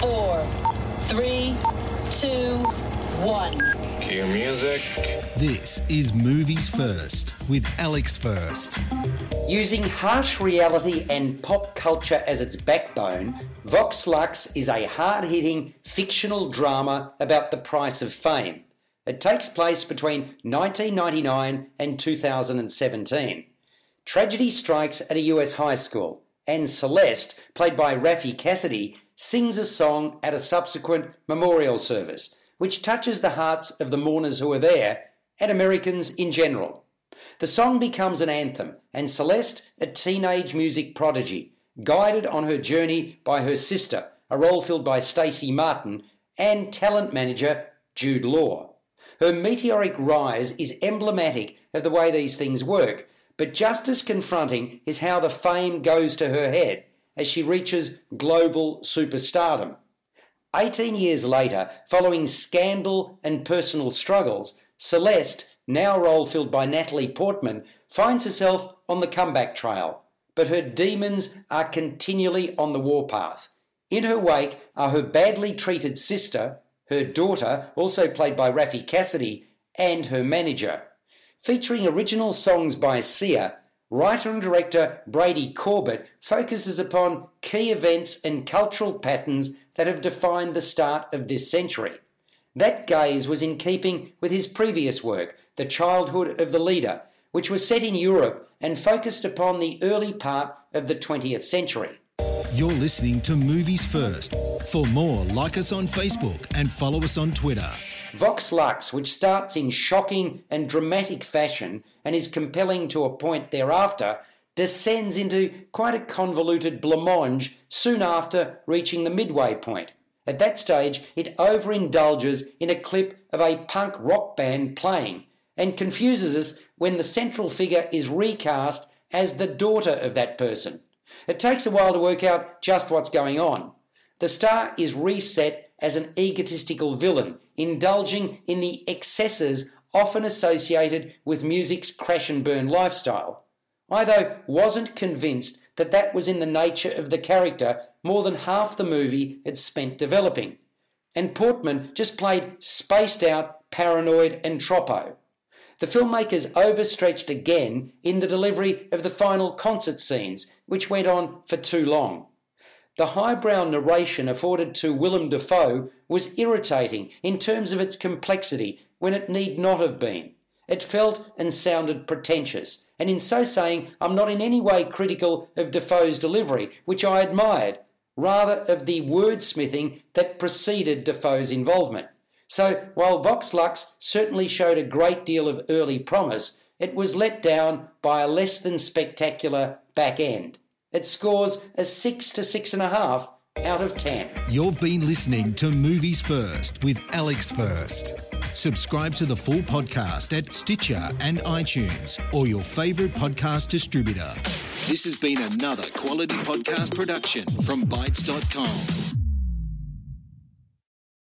four, three, two, one. Cue music. This is Movies First with Alex First. Using harsh reality and pop culture as its backbone, Vox Lux is a hard hitting fictional drama about the price of fame. It takes place between 1999 and 2017. Tragedy strikes at a US high school, and Celeste, played by Raffey Cassidy, sings a song at a subsequent memorial service, which touches the hearts of the mourners who are there and Americans in general. The song becomes an anthem, and Celeste, a teenage music prodigy, guided on her journey by her sister, a role filled by Stacy Martin, and talent manager Jude Law. Her meteoric rise is emblematic of the way these things work, but just as confronting is how the fame goes to her head as she reaches global superstardom. 18 years later, following scandal and personal struggles, Celeste, now role filled by Natalie Portman, finds herself on the comeback trail, but her demons are continually on the warpath. In her wake are her badly treated sister, her daughter, also played by Raffey Cassidy, and her manager. Featuring original songs by Sia, writer and director Brady Corbet focuses upon key events and cultural patterns that have defined the start of this century. That gaze was in keeping with his previous work, The Childhood of the Leader, which was set in Europe and focused upon the early part of the 20th century. You're listening to Movies First. For more, like us on Facebook and follow us on Twitter. Vox Lux, which starts in shocking and dramatic fashion and is compelling to a point thereafter, descends into quite a convoluted blancmange soon after reaching the midway point. At that stage, it overindulges in a clip of a punk rock band playing and confuses us when the central figure is recast as the daughter of that person. It takes a while to work out just what's going on. The star is reset as an egotistical villain, indulging in the excesses often associated with music's crash and burn lifestyle. I, though, wasn't convinced that that was in the nature of the character more than half the movie had spent developing. And Portman just played spaced out, paranoid, and troppo. The filmmakers overstretched again in the delivery of the final concert scenes, which went on for too long. The highbrow narration afforded to Willem Dafoe was irritating in terms of its complexity when it need not have been. It felt and sounded pretentious, and in so saying, I'm not in any way critical of Dafoe's delivery, which I admired, rather of the wordsmithing that preceded Dafoe's involvement. So, while Vox Lux certainly showed a great deal of early promise, it was let down by a less than spectacular back end. It scores a 6 to 6.5 out of 10. You've been listening to Movies First with Alex First. Subscribe to the full podcast at Stitcher and iTunes or your favourite podcast distributor. This has been another quality podcast production from Bytes.com.